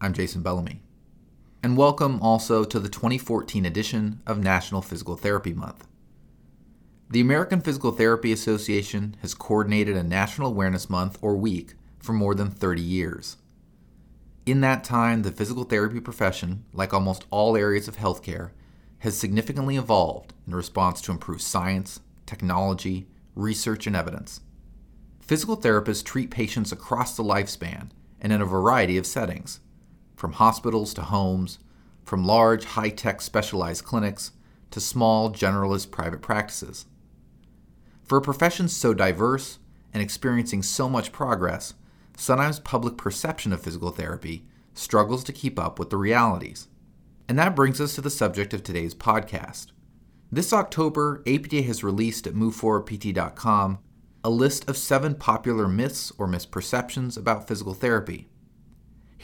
I'm Jason Bellamy. And welcome also to the 2014 edition of National Physical Therapy Month. The American Physical Therapy Association has coordinated a National Awareness Month or week for more than 30 years. In that time, the physical therapy profession, like almost all areas of healthcare, has significantly evolved in response to improved science, technology, research, and evidence. Physical therapists treat patients across the lifespan and in a variety of settings from hospitals to homes, from large, high tech specialized clinics to small, generalist private practices. For a profession so diverse and experiencing so much progress, sometimes public perception of physical therapy struggles to keep up with the realities. And that brings us to the subject of today's podcast. This October, APTA has released at MoveForwardPT.com a list of seven popular myths or misperceptions about physical therapy.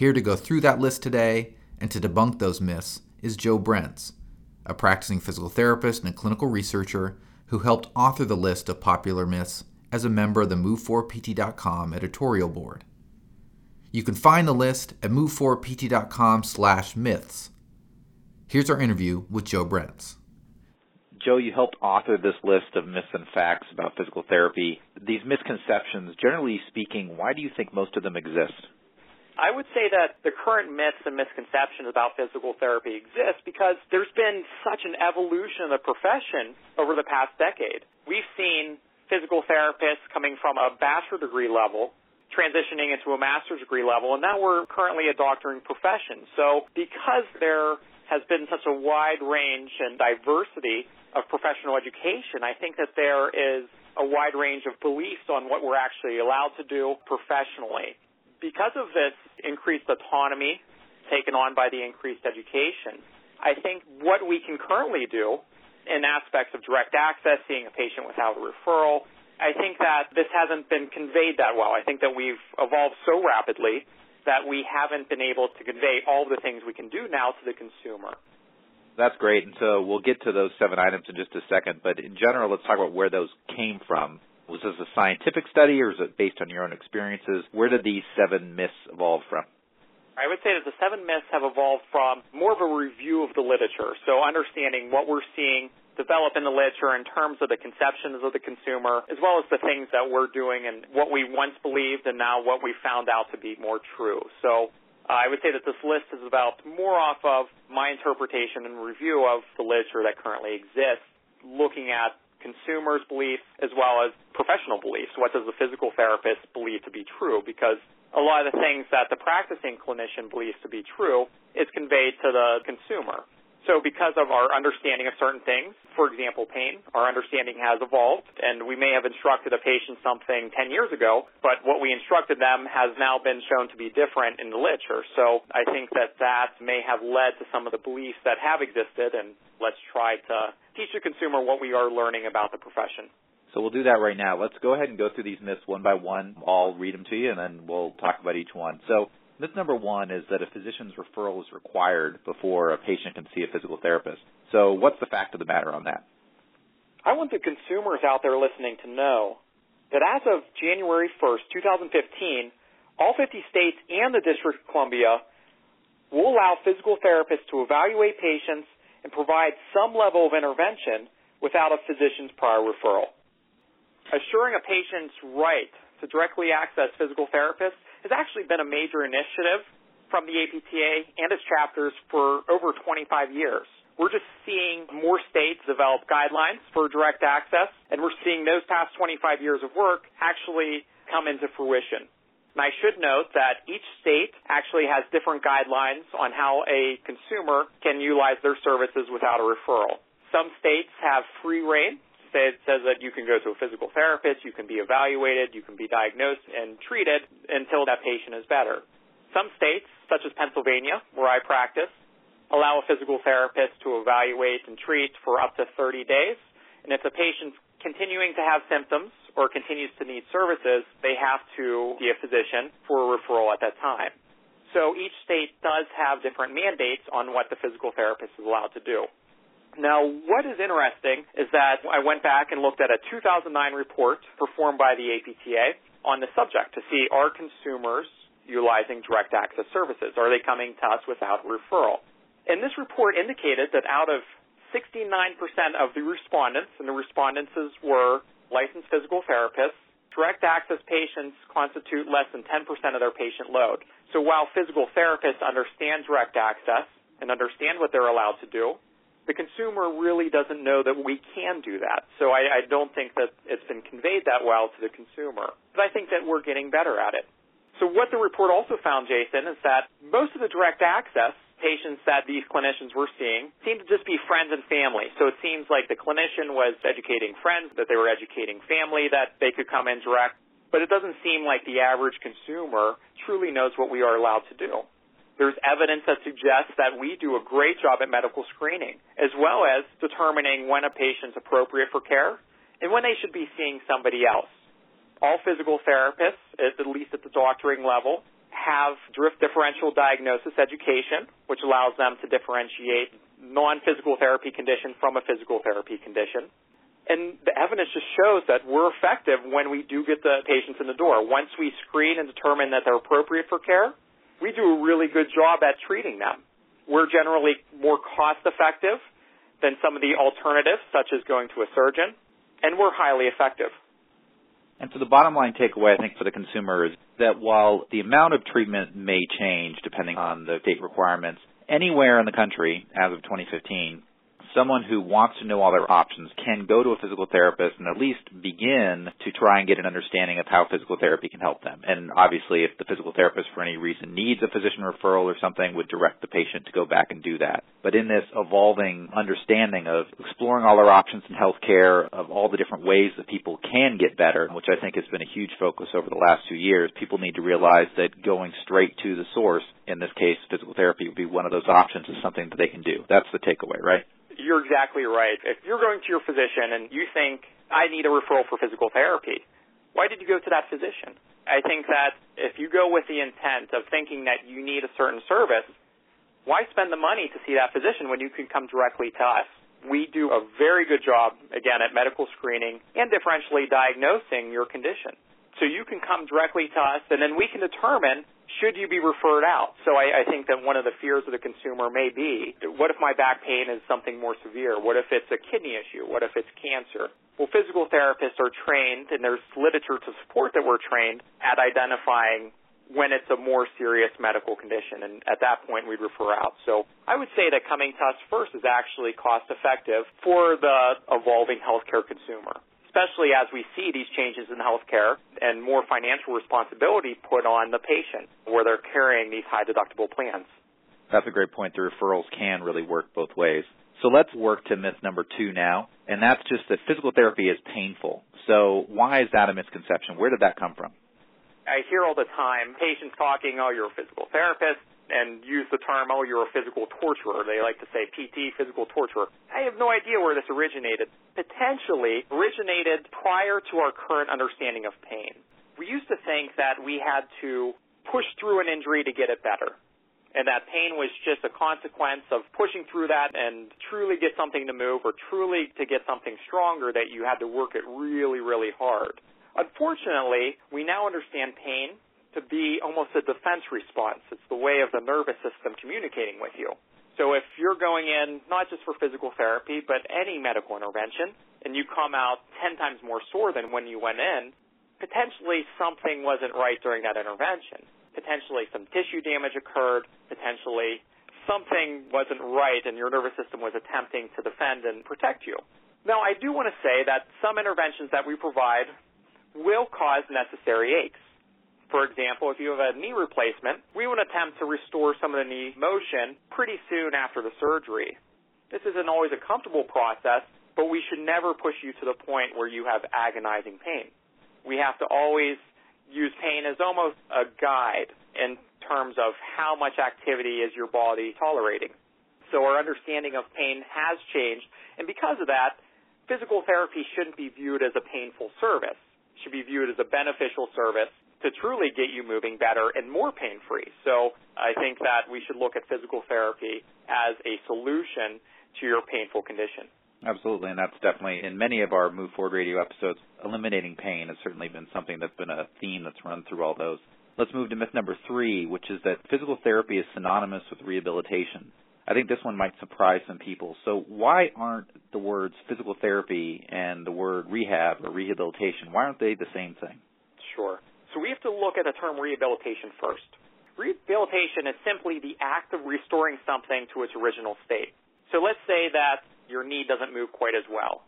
Here to go through that list today and to debunk those myths is Joe Brence, a practicing physical therapist and clinical researcher who helped author the list of popular myths as a member of the moveforwardpt.com editorial board. You can find the list at moveforwardpt.com slash myths. Here's our interview with Joe Brence. Joe, you helped author this list of myths and facts about physical therapy. These misconceptions, generally speaking, why do you think most of them exist? I would say that the current myths and misconceptions about physical therapy exist because there's been such an evolution of the profession over the past decade. We've seen physical therapists coming from a bachelor degree level transitioning into a master's degree level, and now we're currently a doctoring profession. So because there has been such a wide range and diversity of professional education, I think that there is a wide range of beliefs on what we're actually allowed to do professionally because of this increased autonomy taken on by the increased education, I think what we can currently do in aspects of direct access, seeing a patient without a referral, I think that this hasn't been conveyed that well. I think that we've evolved so rapidly that we haven't been able to convey all the things we can do now to the consumer. That's great. And so we'll get to those seven items in just a second. But in general, let's talk about where those came from. Was this a scientific study or is it based on your own experiences? Where did these seven myths evolve from? I would say that the seven myths have evolved from more of a review of the literature. So understanding what we're seeing develop in the literature in terms of the conceptions of the consumer, as well as the things that we're doing and what we once believed and now what we found out to be more true. So uh, I would say that this list is developed more off of my interpretation and review of the literature that currently exists, looking at consumers' beliefs as well as professional beliefs. What does the physical therapist believe to be true? Because a lot of the things that the practicing clinician believes to be true is conveyed to the consumer. So because of our understanding of certain things, for example, pain, our understanding has evolved and we may have instructed a patient something 10 years ago, but what we instructed them has now been shown to be different in the literature. So I think that that may have led to some of the beliefs that have existed and let's try to teach the consumer what we are learning about the profession. So we'll do that right now. Let's go ahead and go through these myths one by one. I'll read them to you and then we'll talk about each one. So Myth number one is that a physician's referral is required before a patient can see a physical therapist. So what's the fact of the matter on that? I want the consumers out there listening to know that as of January 1st, 2015, all 50 states and the District of Columbia will allow physical therapists to evaluate patients and provide some level of intervention without a physician's prior referral. Assuring a patient's right to directly access physical therapists has actually been a major initiative from the APTA and its chapters for over 25 years. We're just seeing more states develop guidelines for direct access, and we're seeing those past 25 years of work actually come into fruition. And I should note that each state actually has different guidelines on how a consumer can utilize their services without a referral. Some states have free reign it says that you can go to a physical therapist, you can be evaluated, you can be diagnosed and treated until that patient is better. Some states, such as Pennsylvania, where I practice, allow a physical therapist to evaluate and treat for up to 30 days. And if the patient's continuing to have symptoms or continues to need services, they have to see a physician for a referral at that time. So each state does have different mandates on what the physical therapist is allowed to do. Now, what is interesting is that I went back and looked at a 2009 report performed by the APTA on the subject to see are consumers utilizing direct access services? Are they coming to us without referral? And this report indicated that out of 69% of the respondents, and the respondents were licensed physical therapists, direct access patients constitute less than 10% of their patient load. So while physical therapists understand direct access and understand what they're allowed to do, the consumer really doesn't know that we can do that. So I, I don't think that it's been conveyed that well to the consumer. But I think that we're getting better at it. So what the report also found, Jason, is that most of the direct access patients that these clinicians were seeing seemed to just be friends and family. So it seems like the clinician was educating friends, that they were educating family, that they could come in direct. But it doesn't seem like the average consumer truly knows what we are allowed to do. There's evidence that suggests that we do a great job at medical screening, as well as determining when a patient's appropriate for care and when they should be seeing somebody else. All physical therapists, at least at the doctoring level, have drift differential diagnosis education, which allows them to differentiate non-physical therapy condition from a physical therapy condition. And the evidence just shows that we're effective when we do get the patients in the door. Once we screen and determine that they're appropriate for care, we do a really good job at treating them. We're generally more cost effective than some of the alternatives, such as going to a surgeon, and we're highly effective. And so the bottom line takeaway, I think, for the consumer is that while the amount of treatment may change depending on the state requirements, anywhere in the country as of 2015, someone who wants to know all their options can go to a physical therapist and at least begin to try and get an understanding of how physical therapy can help them. And obviously, if the physical therapist for any reason needs a physician referral or something, would direct the patient to go back and do that. But in this evolving understanding of exploring all our options in healthcare, of all the different ways that people can get better, which I think has been a huge focus over the last two years, people need to realize that going straight to the source, in this case, physical therapy would be one of those options, is something that they can do. That's the takeaway, right? You're exactly right. If you're going to your physician and you think, I need a referral for physical therapy, why did you go to that physician? I think that if you go with the intent of thinking that you need a certain service, why spend the money to see that physician when you can come directly to us? We do a very good job, again, at medical screening and differentially diagnosing your condition. So you can come directly to us and then we can determine should you be referred out? So I, I think that one of the fears of the consumer may be, what if my back pain is something more severe? What if it's a kidney issue? What if it's cancer? Well, physical therapists are trained, and there's literature to support that we're trained at identifying when it's a more serious medical condition, and at that point we'd refer out. So I would say that coming to us first is actually cost effective for the evolving healthcare consumer especially as we see these changes in healthcare and more financial responsibility put on the patient where they're carrying these high deductible plans. That's a great point. The referrals can really work both ways. So let's work to myth number two now, and that's just that physical therapy is painful. So why is that a misconception? Where did that come from? I hear all the time patients talking, oh, you're a physical therapist and use the term, oh, you're a physical torturer. They like to say PT, physical torturer. I have no idea where this originated. Potentially originated prior to our current understanding of pain. We used to think that we had to push through an injury to get it better. And that pain was just a consequence of pushing through that and truly get something to move or truly to get something stronger that you had to work it really, really hard. Unfortunately, we now understand pain to be almost a defense response. It's the way of the nervous system communicating with you. So if you're going in not just for physical therapy, but any medical intervention, and you come out 10 times more sore than when you went in, potentially something wasn't right during that intervention. Potentially some tissue damage occurred, potentially something wasn't right and your nervous system was attempting to defend and protect you. Now, I do want to say that some interventions that we provide will cause necessary aches. For example, if you have a knee replacement, we would attempt to restore some of the knee motion pretty soon after the surgery. This isn't always a comfortable process, but we should never push you to the point where you have agonizing pain. We have to always use pain as almost a guide in terms of how much activity is your body tolerating. So our understanding of pain has changed, and because of that, physical therapy shouldn't be viewed as a painful service. It should be viewed as a beneficial service to truly get you moving better and more pain free. So I think that we should look at physical therapy as a solution to your painful condition. Absolutely, and that's definitely in many of our Move Forward Radio episodes. Eliminating pain has certainly been something that's been a theme that's run through all those. Let's move to myth number three, which is that physical therapy is synonymous with rehabilitation. I think this one might surprise some people. So why aren't the words physical therapy and the word rehab or rehabilitation, why aren't they the same thing? Sure. So we have to look at the term rehabilitation first. Rehabilitation is simply the act of restoring something to its original state. So let's say that your knee doesn't move quite as well.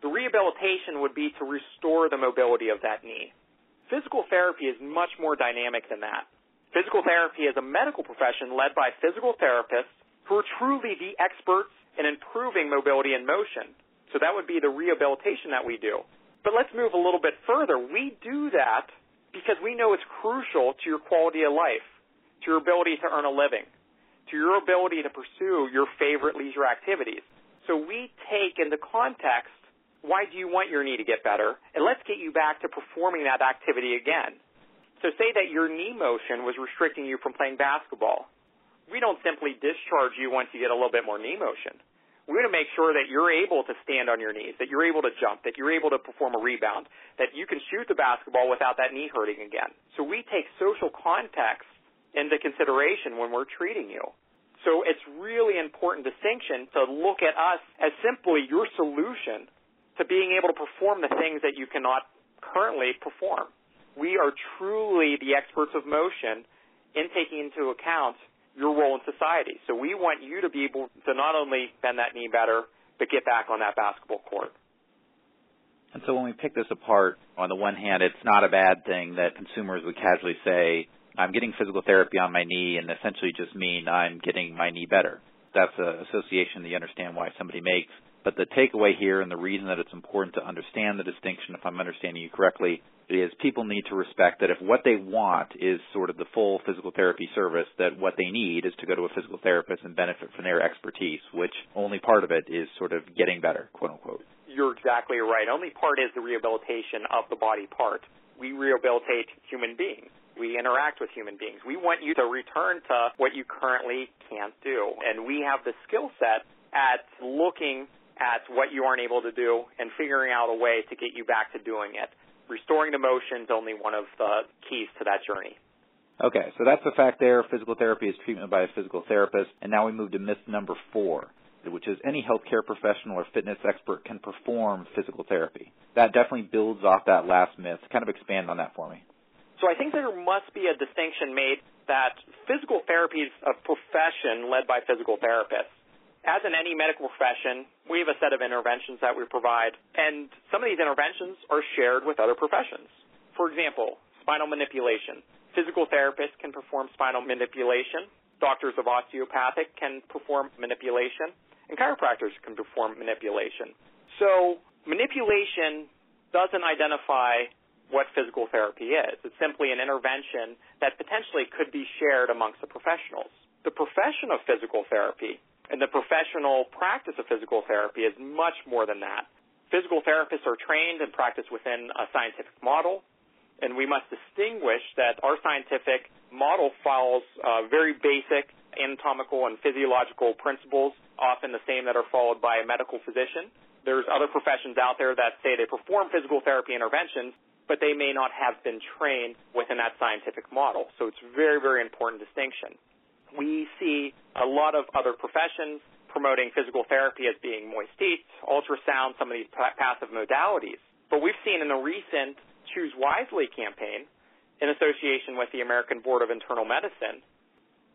The rehabilitation would be to restore the mobility of that knee. Physical therapy is much more dynamic than that. Physical therapy is a medical profession led by physical therapists who are truly the experts in improving mobility and motion. So that would be the rehabilitation that we do. But let's move a little bit further. We do that because we know it's crucial to your quality of life, to your ability to earn a living, to your ability to pursue your favorite leisure activities. So we take into context why do you want your knee to get better, and let's get you back to performing that activity again. So say that your knee motion was restricting you from playing basketball. We don't simply discharge you once you get a little bit more knee motion. We want to make sure that you're able to stand on your knees, that you're able to jump, that you're able to perform a rebound, that you can shoot the basketball without that knee hurting again. So we take social context into consideration when we're treating you. So it's really important distinction to look at us as simply your solution to being able to perform the things that you cannot currently perform. We are truly the experts of motion in taking into account your role in society. So we want you to be able to not only bend that knee better, but get back on that basketball court. And so when we pick this apart, on the one hand, it's not a bad thing that consumers would casually say, I'm getting physical therapy on my knee and essentially just mean I'm getting my knee better. That's an association that you understand why somebody makes. But the takeaway here and the reason that it's important to understand the distinction, if I'm understanding you correctly, is people need to respect that if what they want is sort of the full physical therapy service, that what they need is to go to a physical therapist and benefit from their expertise, which only part of it is sort of getting better, quote unquote. You're exactly right. Only part is the rehabilitation of the body part. We rehabilitate human beings we interact with human beings. We want you to return to what you currently can't do. And we have the skill set at looking at what you aren't able to do and figuring out a way to get you back to doing it. Restoring the motion is only one of the keys to that journey. Okay, so that's the fact there. Physical therapy is treatment by a physical therapist. And now we move to myth number four, which is any healthcare professional or fitness expert can perform physical therapy. That definitely builds off that last myth. Kind of expand on that for me. So I think there must be a distinction made that physical therapy is a profession led by physical therapists. As in any medical profession, we have a set of interventions that we provide, and some of these interventions are shared with other professions. For example, spinal manipulation. Physical therapists can perform spinal manipulation. Doctors of osteopathic can perform manipulation, and chiropractors can perform manipulation. So manipulation doesn't identify what physical therapy is. It's simply an intervention that potentially could be shared amongst the professionals. The profession of physical therapy and the professional practice of physical therapy is much more than that. Physical therapists are trained and practice within a scientific model, and we must distinguish that our scientific model follows uh, very basic anatomical and physiological principles, often the same that are followed by a medical physician. There's other professions out there that say they perform physical therapy interventions, but they may not have been trained within that scientific model. So it's very, very important distinction. We see a lot of other professions promoting physical therapy as being moist heat, ultrasound, some of these passive modalities. But we've seen in the recent Choose Wisely campaign, in association with the American Board of Internal Medicine,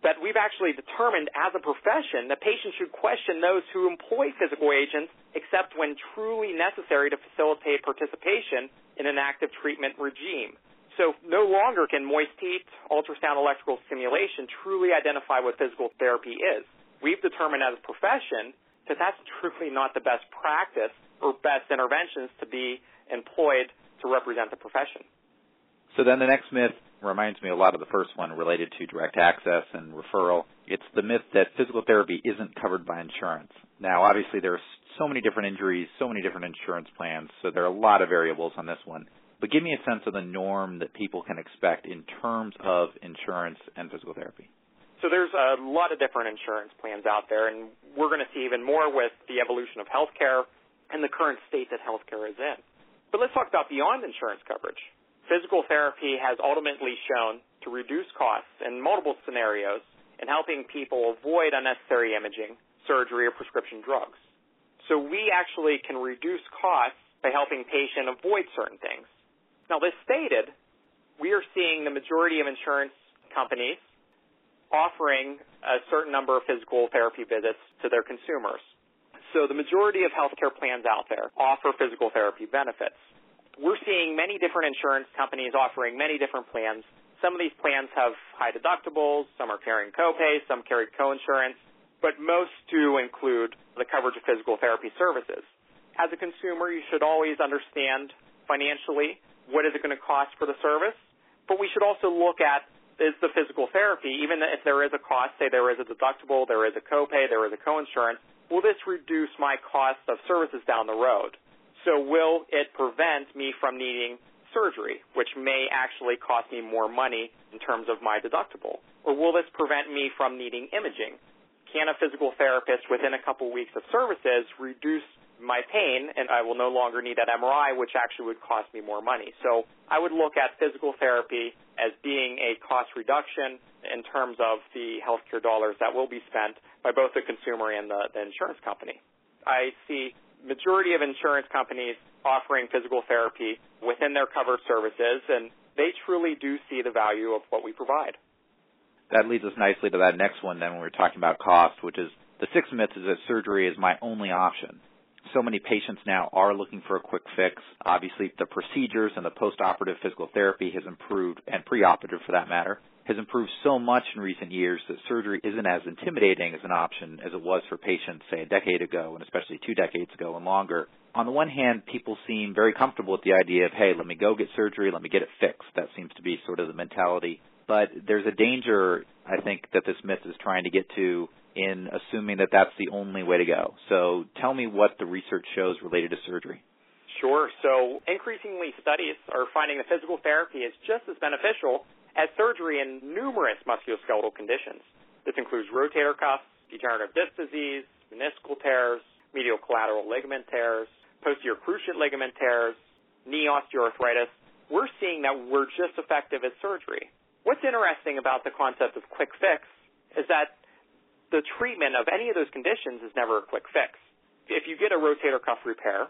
that we've actually determined as a profession that patients should question those who employ physical agents except when truly necessary to facilitate participation in an active treatment regime. So no longer can moist heat, ultrasound electrical stimulation truly identify what physical therapy is. We've determined as a profession that that's truly not the best practice or best interventions to be employed to represent the profession. So then the next myth reminds me a lot of the first one related to direct access and referral. It's the myth that physical therapy isn't covered by insurance. Now, obviously, there are so many different injuries, so many different insurance plans, so there are a lot of variables on this one. But give me a sense of the norm that people can expect in terms of insurance and physical therapy. So there's a lot of different insurance plans out there, and we're going to see even more with the evolution of healthcare and the current state that healthcare is in. But let's talk about beyond insurance coverage. Physical therapy has ultimately shown to reduce costs in multiple scenarios in helping people avoid unnecessary imaging, surgery, or prescription drugs. So we actually can reduce costs by helping patients avoid certain things. Now, this stated, we are seeing the majority of insurance companies offering a certain number of physical therapy visits to their consumers. So the majority of healthcare plans out there offer physical therapy benefits. We're seeing many different insurance companies offering many different plans. Some of these plans have high deductibles, some are carrying copays, some carry coinsurance, but most do include the coverage of physical therapy services. As a consumer, you should always understand financially what is it going to cost for the service, but we should also look at is the physical therapy, even if there is a cost, say there is a deductible, there is a copay, there is a coinsurance, will this reduce my cost of services down the road? So will it prevent me from needing surgery, which may actually cost me more money in terms of my deductible? Or will this prevent me from needing imaging? Can a physical therapist within a couple weeks of services reduce my pain and I will no longer need that MRI, which actually would cost me more money. So I would look at physical therapy as being a cost reduction in terms of the healthcare dollars that will be spent by both the consumer and the, the insurance company. I see majority of insurance companies offering physical therapy within their covered services and they truly do see the value of what we provide. That leads us nicely to that next one then when we're talking about cost, which is the sixth myth is that surgery is my only option so many patients now are looking for a quick fix. Obviously, the procedures and the postoperative physical therapy has improved, and preoperative for that matter, has improved so much in recent years that surgery isn't as intimidating as an option as it was for patients, say, a decade ago, and especially two decades ago and longer. On the one hand, people seem very comfortable with the idea of, hey, let me go get surgery, let me get it fixed. That seems to be sort of the mentality. But there's a danger, I think, that this myth is trying to get to in assuming that that's the only way to go. So tell me what the research shows related to surgery. Sure. So increasingly studies are finding that physical therapy is just as beneficial as surgery in numerous musculoskeletal conditions. This includes rotator cuffs, degenerative disc disease, meniscal tears, medial collateral ligament tears, posterior cruciate ligament tears, knee osteoarthritis. We're seeing that we're just effective as surgery. What's interesting about the concept of quick fix is that the treatment of any of those conditions is never a quick fix. If you get a rotator cuff repair,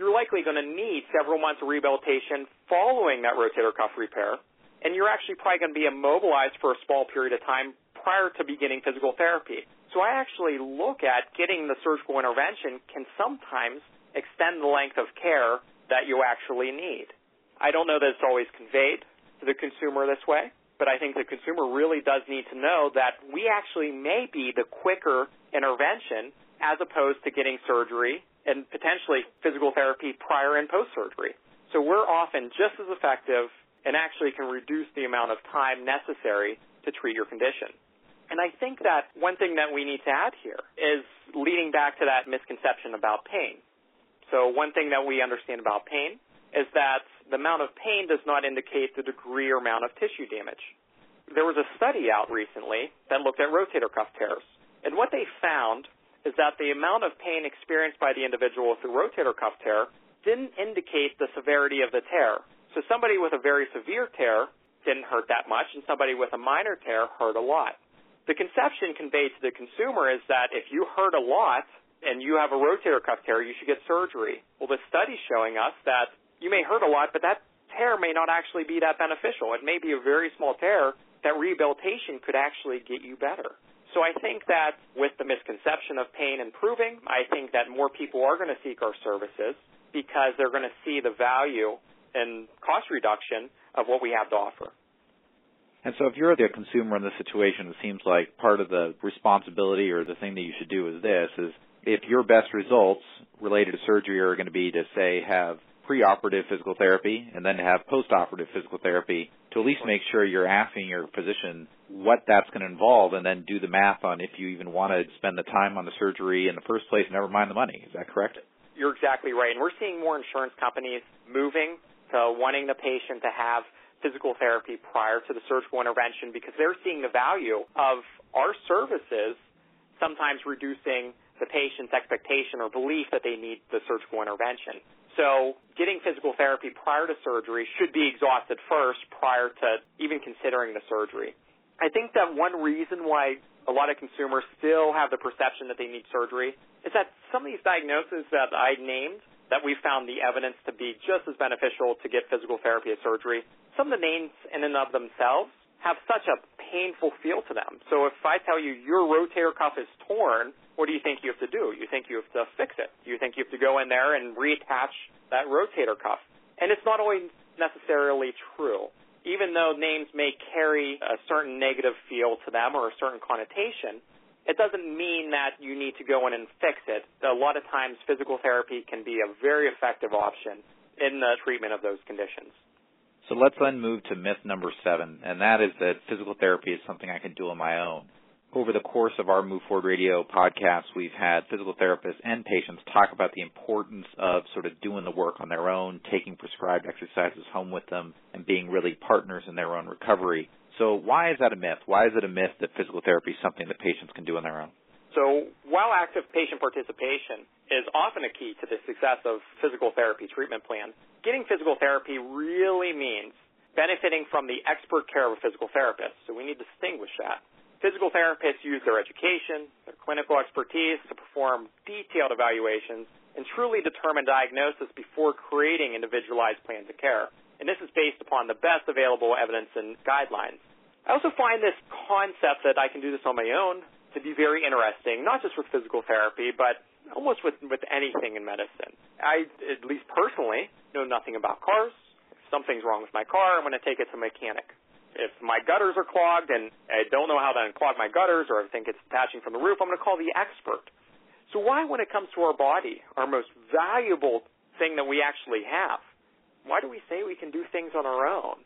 you're likely going to need several months of rehabilitation following that rotator cuff repair, and you're actually probably going to be immobilized for a small period of time prior to beginning physical therapy. So I actually look at getting the surgical intervention can sometimes extend the length of care that you actually need. I don't know that it's always conveyed to the consumer this way, but I think the consumer really does need to know that we actually may be the quicker intervention as opposed to getting surgery and potentially physical therapy prior and post surgery. So we're often just as effective and actually can reduce the amount of time necessary to treat your condition. And I think that one thing that we need to add here is leading back to that misconception about pain. So one thing that we understand about pain is that the amount of pain does not indicate the degree or amount of tissue damage. There was a study out recently that looked at rotator cuff tears. And what they found is that the amount of pain experienced by the individual with a rotator cuff tear didn't indicate the severity of the tear. So somebody with a very severe tear didn't hurt that much, and somebody with a minor tear hurt a lot. The conception conveyed to the consumer is that if you hurt a lot and you have a rotator cuff tear, you should get surgery. Well, the study's showing us that you may hurt a lot, but that tear may not actually be that beneficial. It may be a very small tear that rehabilitation could actually get you better. So I think that with the misconception of pain improving, I think that more people are going to seek our services because they're going to see the value and cost reduction of what we have to offer. And so if you're the consumer in this situation, it seems like part of the responsibility or the thing that you should do is this is if your best results related to surgery are going to be to say have preoperative physical therapy and then to have postoperative physical therapy to at least make sure you're asking your physician what that's going to involve and then do the math on if you even want to spend the time on the surgery in the first place, never mind the money. Is that correct? You're exactly right. And we're seeing more insurance companies moving to wanting the patient to have physical therapy prior to the surgical intervention because they're seeing the value of our services sometimes reducing the patient's expectation or belief that they need the surgical intervention. So getting physical therapy prior to surgery should be exhausted first prior to even considering the surgery. I think that one reason why a lot of consumers still have the perception that they need surgery is that some of these diagnoses that I named that we found the evidence to be just as beneficial to get physical therapy as surgery, some of the names in and of themselves have such a painful feel to them. So if I tell you your rotator cuff is torn, what do you think you have to do? You think you have to fix it. You think you have to go in there and reattach that rotator cuff. And it's not always necessarily true. Even though names may carry a certain negative feel to them or a certain connotation, it doesn't mean that you need to go in and fix it. A lot of times physical therapy can be a very effective option in the treatment of those conditions. So let's then move to myth number seven, and that is that physical therapy is something I can do on my own. Over the course of our Move Forward Radio podcast, we've had physical therapists and patients talk about the importance of sort of doing the work on their own, taking prescribed exercises home with them, and being really partners in their own recovery. So why is that a myth? Why is it a myth that physical therapy is something that patients can do on their own? So while active patient participation is often a key to the success of physical therapy treatment plans, getting physical therapy really means benefiting from the expert care of a physical therapist. So we need to distinguish that. Physical therapists use their education, their clinical expertise to perform detailed evaluations and truly determine diagnosis before creating individualized plans of care. And this is based upon the best available evidence and guidelines. I also find this concept that I can do this on my own to be very interesting, not just with physical therapy, but almost with, with anything in medicine. I, at least personally, know nothing about cars. If something's wrong with my car, I'm going to take it to a mechanic if my gutters are clogged and I don't know how to unclog my gutters or I think it's attaching from the roof, I'm going to call the expert. So why, when it comes to our body, our most valuable thing that we actually have, why do we say we can do things on our own?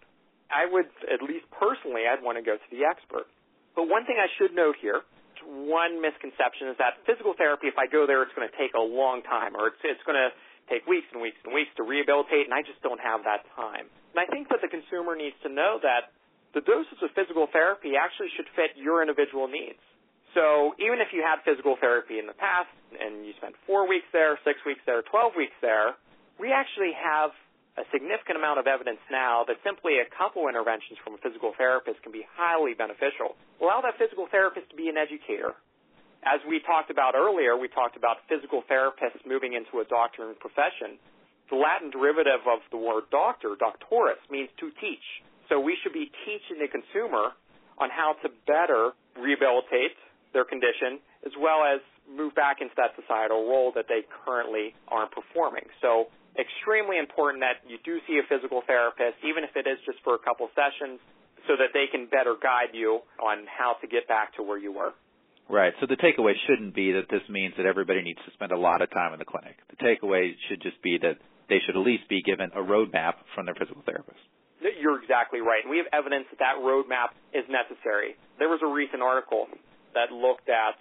I would, at least personally, I'd want to go to the expert. But one thing I should note here, one misconception is that physical therapy, if I go there, it's going to take a long time or it's, it's going to take weeks and weeks and weeks to rehabilitate and I just don't have that time. And I think that the consumer needs to know that the doses of physical therapy actually should fit your individual needs. So even if you had physical therapy in the past and you spent four weeks there, six weeks there, 12 weeks there, we actually have a significant amount of evidence now that simply a couple interventions from a physical therapist can be highly beneficial. Allow that physical therapist to be an educator. As we talked about earlier, we talked about physical therapists moving into a doctoring profession. The Latin derivative of the word doctor, doctorus, means to teach. So we should be teaching the consumer on how to better rehabilitate their condition as well as move back into that societal role that they currently aren't performing. So extremely important that you do see a physical therapist, even if it is just for a couple sessions, so that they can better guide you on how to get back to where you were. Right. So the takeaway shouldn't be that this means that everybody needs to spend a lot of time in the clinic. The takeaway should just be that they should at least be given a roadmap from their physical therapist. You're exactly right. And we have evidence that that roadmap is necessary. There was a recent article that looked at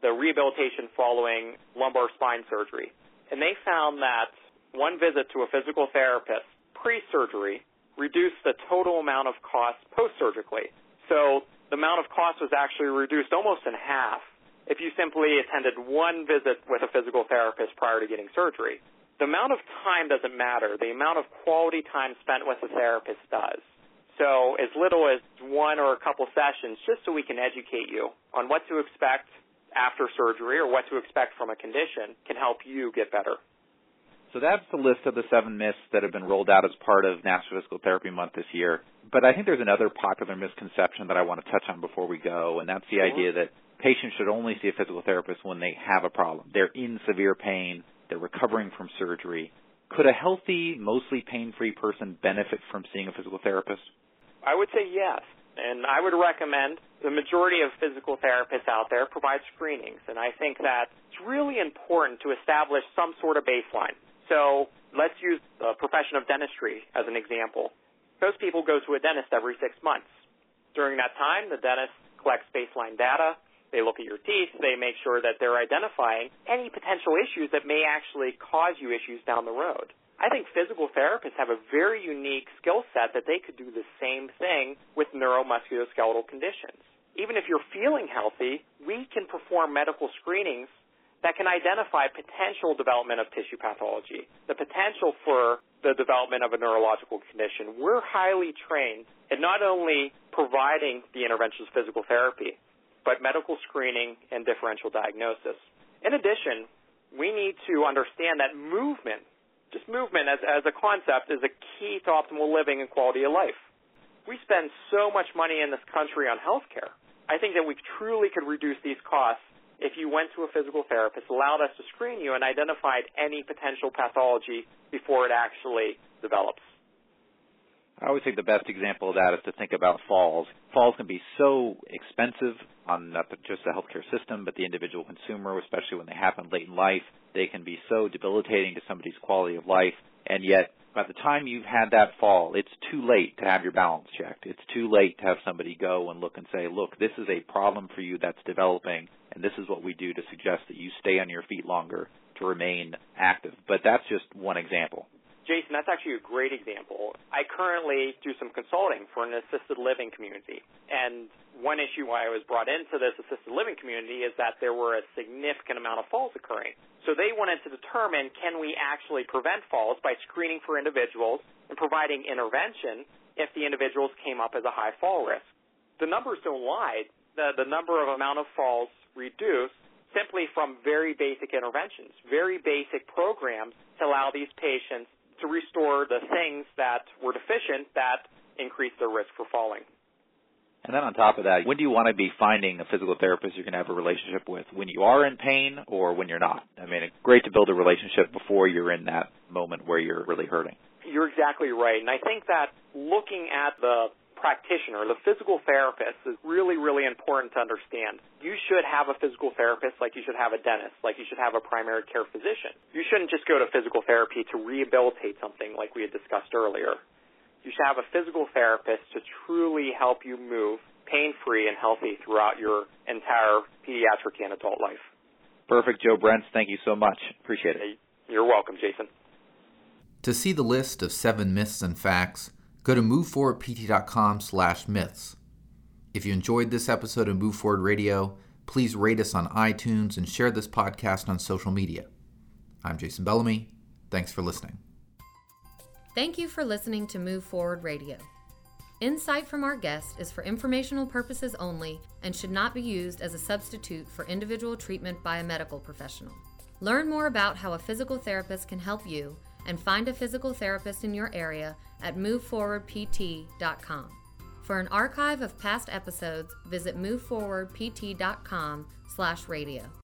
the rehabilitation following lumbar spine surgery. And they found that one visit to a physical therapist pre-surgery reduced the total amount of cost post-surgically. So the amount of cost was actually reduced almost in half if you simply attended one visit with a physical therapist prior to getting surgery the amount of time doesn't matter. The amount of quality time spent with the therapist does. So as little as one or a couple sessions, just so we can educate you on what to expect after surgery or what to expect from a condition can help you get better. So that's the list of the seven myths that have been rolled out as part of National Physical Therapy Month this year. But I think there's another popular misconception that I want to touch on before we go, and that's the sure. idea that patients should only see a physical therapist when they have a problem. They're in severe pain they're recovering from surgery. Could a healthy, mostly pain-free person benefit from seeing a physical therapist? I would say yes. And I would recommend the majority of physical therapists out there provide screenings. And I think that it's really important to establish some sort of baseline. So let's use the profession of dentistry as an example. Most people go to a dentist every six months. During that time, the dentist collects baseline data. They look at your teeth. They make sure that they're identifying any potential issues that may actually cause you issues down the road. I think physical therapists have a very unique skill set that they could do the same thing with neuromusculoskeletal conditions. Even if you're feeling healthy, we can perform medical screenings that can identify potential development of tissue pathology, the potential for the development of a neurological condition. We're highly trained in not only providing the interventions of physical therapy, but medical screening and differential diagnosis. In addition, we need to understand that movement just movement as, as a concept is a key to optimal living and quality of life. We spend so much money in this country on healthcare. I think that we truly could reduce these costs if you went to a physical therapist, allowed us to screen you, and identified any potential pathology before it actually develops. I always think the best example of that is to think about falls. Falls can be so expensive on not just the healthcare system, but the individual consumer, especially when they happen late in life. They can be so debilitating to somebody's quality of life, and yet by the time you've had that fall, it's too late to have your balance checked. It's too late to have somebody go and look and say, look, this is a problem for you that's developing, and this is what we do to suggest that you stay on your feet longer to remain active. But that's just one example. Jason, that's actually a great example. I currently do some consulting for an assisted living community. And one issue why I was brought into this assisted living community is that there were a significant amount of falls occurring. So they wanted to determine can we actually prevent falls by screening for individuals and providing intervention if the individuals came up as a high fall risk. The numbers don't lie. The, the number of amount of falls reduced simply from very basic interventions, very basic programs to allow these patients to restore the things that were deficient that increase their risk for falling. And then on top of that, when do you want to be finding a physical therapist you're going to have a relationship with? When you are in pain or when you're not? I mean, it's great to build a relationship before you're in that moment where you're really hurting. You're exactly right. And I think that looking at the practitioner, the physical therapist, is really, really important to understand. You should have a physical therapist like you should have a dentist, like you should have a primary care physician. You shouldn't just go to physical therapy to rehabilitate something like we had discussed earlier. You should have a physical therapist to truly help you move pain free and healthy throughout your entire pediatric and adult life. Perfect, Joe Brence. Thank you so much. Appreciate it. You're welcome, Jason. To see the list of seven myths and facts, go to moveforwardpt.com slash myths. If you enjoyed this episode of Move Forward Radio, please rate us on iTunes and share this podcast on social media. I'm Jason Bellamy. Thanks for listening. Thank you for listening to Move Forward Radio. Insight from our guest is for informational purposes only and should not be used as a substitute for individual treatment by a medical professional. Learn more about how a physical therapist can help you and find a physical therapist in your area at moveforwardpt.com. For an archive of past episodes, visit moveforwardpt.com/radio.